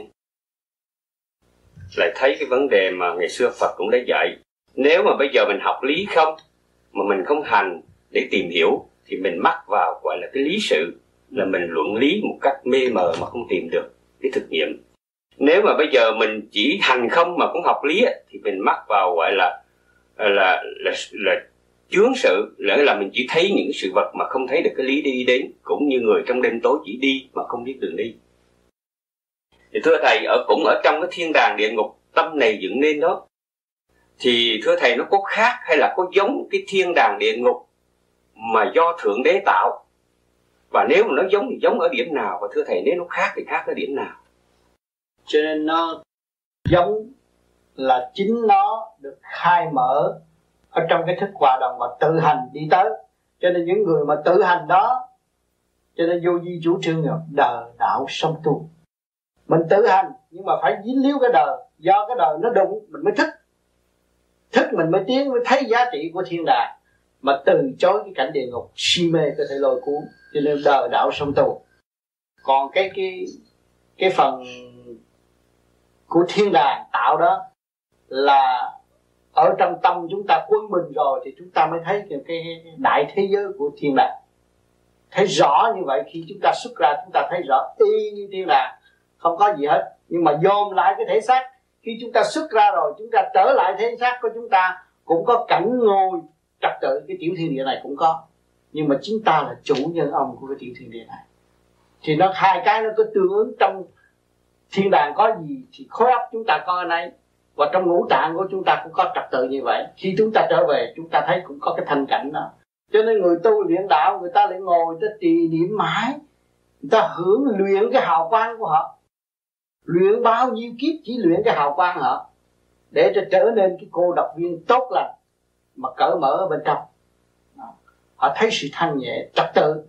lại thấy cái vấn đề mà ngày xưa Phật cũng đã dạy. Nếu mà bây giờ mình học lý không mà mình không hành để tìm hiểu thì mình mắc vào gọi là cái lý sự là mình luận lý một cách mê mờ mà không tìm được cái thực nghiệm. Nếu mà bây giờ mình chỉ hành không mà cũng học lý thì mình mắc vào gọi là là là, là, là chướng sự lỡ là mình chỉ thấy những sự vật mà không thấy được cái lý đi đến cũng như người trong đêm tối chỉ đi mà không biết đường đi. Thì thưa thầy ở cũng ở trong cái thiên đàng địa ngục tâm này dựng nên đó thì thưa thầy nó có khác hay là có giống cái thiên đàng địa ngục mà do thượng đế tạo? Và nếu mà nó giống thì giống ở điểm nào? Và thưa thầy, nếu nó khác thì khác ở điểm nào? Cho nên nó giống là chính nó được khai mở ở trong cái thức hòa đồng và tự hành đi tới. Cho nên những người mà tự hành đó, cho nên vô di chủ trương là đời đạo song tu. Mình tự hành, nhưng mà phải dính líu cái đời do cái đời nó đụng, mình mới thích thích mình mới tiến, mới thấy giá trị của thiên đàng. Mà từ chối cái cảnh địa ngục, si mê có thể lôi cuốn cho nên đời đạo song tu. Còn cái cái cái phần của thiên đàng tạo đó là ở trong tâm chúng ta quân bình rồi thì chúng ta mới thấy cái, cái đại thế giới của thiên đàng. Thấy rõ như vậy khi chúng ta xuất ra chúng ta thấy rõ y như thiên đàng. Không có gì hết. Nhưng mà dồn lại cái thể xác. Khi chúng ta xuất ra rồi chúng ta trở lại thế xác của chúng ta cũng có cảnh ngồi trật tự. Cái tiểu thiên địa này cũng có nhưng mà chúng ta là chủ nhân ông của cái tiểu thiên địa này. Thì nó hai cái nó có tương ứng trong thiên đàng có gì thì khối óc chúng ta có ở này và trong ngũ tạng của chúng ta cũng có trật tự như vậy. Khi chúng ta trở về, chúng ta thấy cũng có cái thanh cảnh đó. Cho nên người tu luyện đạo, người ta lại ngồi, người ta trì niệm mãi. Người ta hưởng luyện cái hào quang của họ. Luyện bao nhiêu kiếp chỉ luyện cái hào quang họ. Để cho trở nên cái cô độc viên tốt lành mà cởi mở ở bên trong họ thấy sự thanh nhẹ trật tự.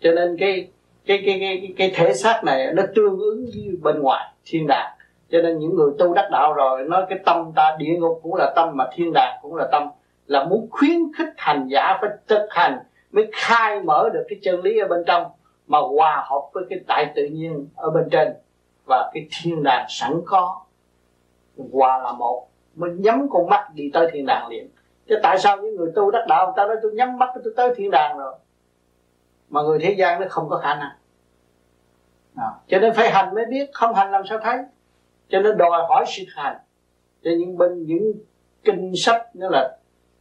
Cho nên cái cái cái cái cái thể xác này nó tương ứng với bên ngoài thiên đàng. Cho nên những người tu đắc đạo rồi nói cái tâm ta địa ngục cũng là tâm mà thiên đàng cũng là tâm. Là muốn khuyến khích hành giả phải thực hành mới khai mở được cái chân lý ở bên trong mà hòa hợp với cái tại tự nhiên ở bên trên. Và cái thiên đàng sẵn có. Hòa là một. Mới nhắm con mắt đi tới thiên đàng liền chứ tại sao những người tu đắc đạo ta nói tôi nhắm mắt tôi tới thiên đàng rồi. Mà người thế gian nó không có khả năng. À, cho nên phải hành mới biết không hành làm sao thấy. Cho nên đòi hỏi sự hành. Cho những bên những kinh sách nó là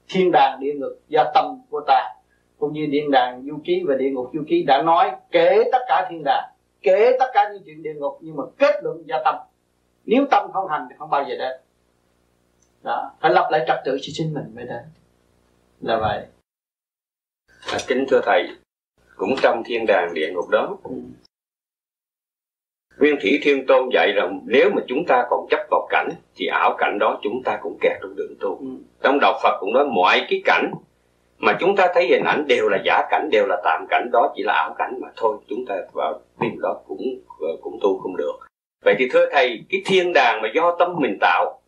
thiên đàng địa ngục do tâm của ta cũng như thiên đàng du ký và địa ngục du ký đã nói kể tất cả thiên đàng kể tất cả những chuyện địa ngục nhưng mà kết luận do tâm. Nếu tâm không hành thì không bao giờ đến đó phải lập lại trật tự cho chính mình mới đến là vậy à, kính thưa thầy cũng trong thiên đàng địa ngục đó ừ. Nguyên Thủy Thiên Tôn dạy rằng nếu mà chúng ta còn chấp vào cảnh thì ảo cảnh đó chúng ta cũng kẹt trong đường tu. Ừ. Trong đạo Phật cũng nói mọi cái cảnh mà chúng ta thấy hình ảnh đều là giả cảnh, đều là tạm cảnh đó chỉ là ảo cảnh mà thôi. Chúng ta vào tìm đó cũng cũng tu không được. Vậy thì thưa thầy, cái thiên đàng mà do tâm mình tạo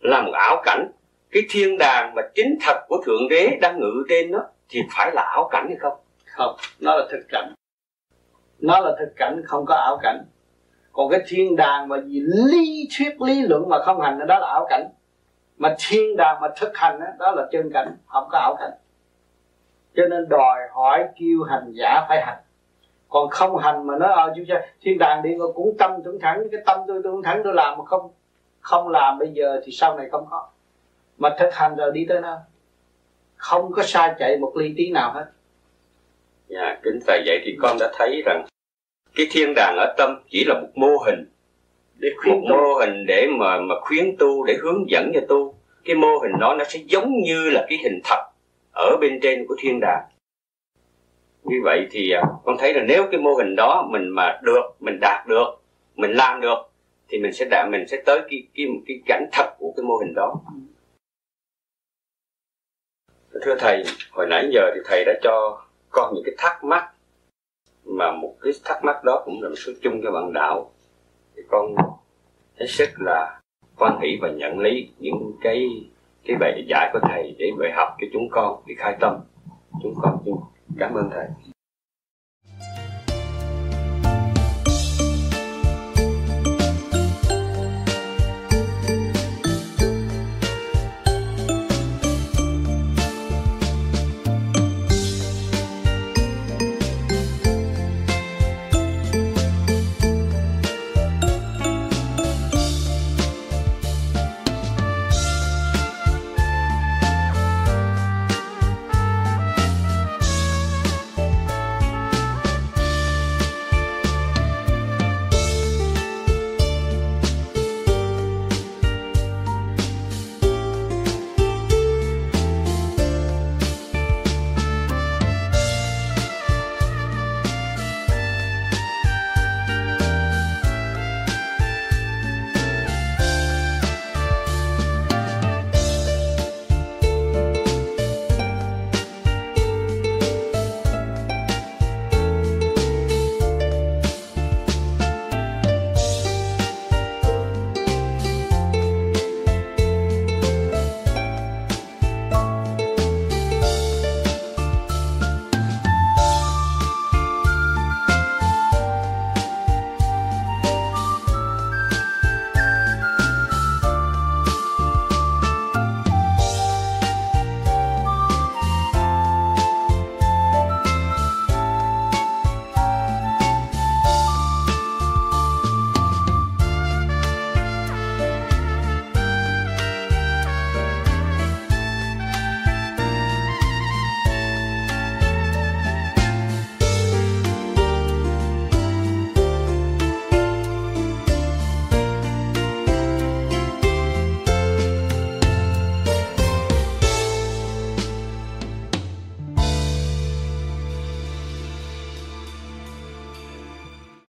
là một ảo cảnh. Cái thiên đàng mà chính thật của Thượng Đế đang ngự trên nó thì phải là ảo cảnh hay không? Không, nó là thực cảnh. Nó là thực cảnh không có ảo cảnh. Còn cái thiên đàng mà gì lý thuyết lý luận mà không hành đó là ảo cảnh. Mà thiên đàng mà thực hành đó, đó là chân cảnh không có ảo cảnh. Cho nên đòi hỏi kêu hành giả phải hành. Còn không hành mà nói ờ chú thiên đàng đi cũng tâm tưởng thẳng cái tâm tôi tôi thẳng tôi làm mà không không làm bây giờ thì sau này không có. Mà thực hành rồi đi tới đâu không có sai chạy một ly tí nào hết. Dạ, kính thầy vậy thì con đã thấy rằng cái thiên đàng ở tâm chỉ là một mô hình. Để khuyến một tu. mô hình để mà mà khuyến tu để hướng dẫn cho tu. Cái mô hình đó nó sẽ giống như là cái hình thật ở bên trên của thiên đàng. Như vậy thì à, con thấy là nếu cái mô hình đó mình mà được mình đạt được mình làm được thì mình sẽ đạt mình sẽ tới cái cái một cái cảnh thật của cái mô hình đó. Thưa thầy, hồi nãy giờ thì thầy đã cho con những cái thắc mắc, mà một cái thắc mắc đó cũng là một số chung cho bạn đạo. Thì con hết sức là quan hỷ và nhận lý những cái cái bài giải của thầy để bài học cho chúng con, để khai tâm. Chúng con cảm ơn thầy.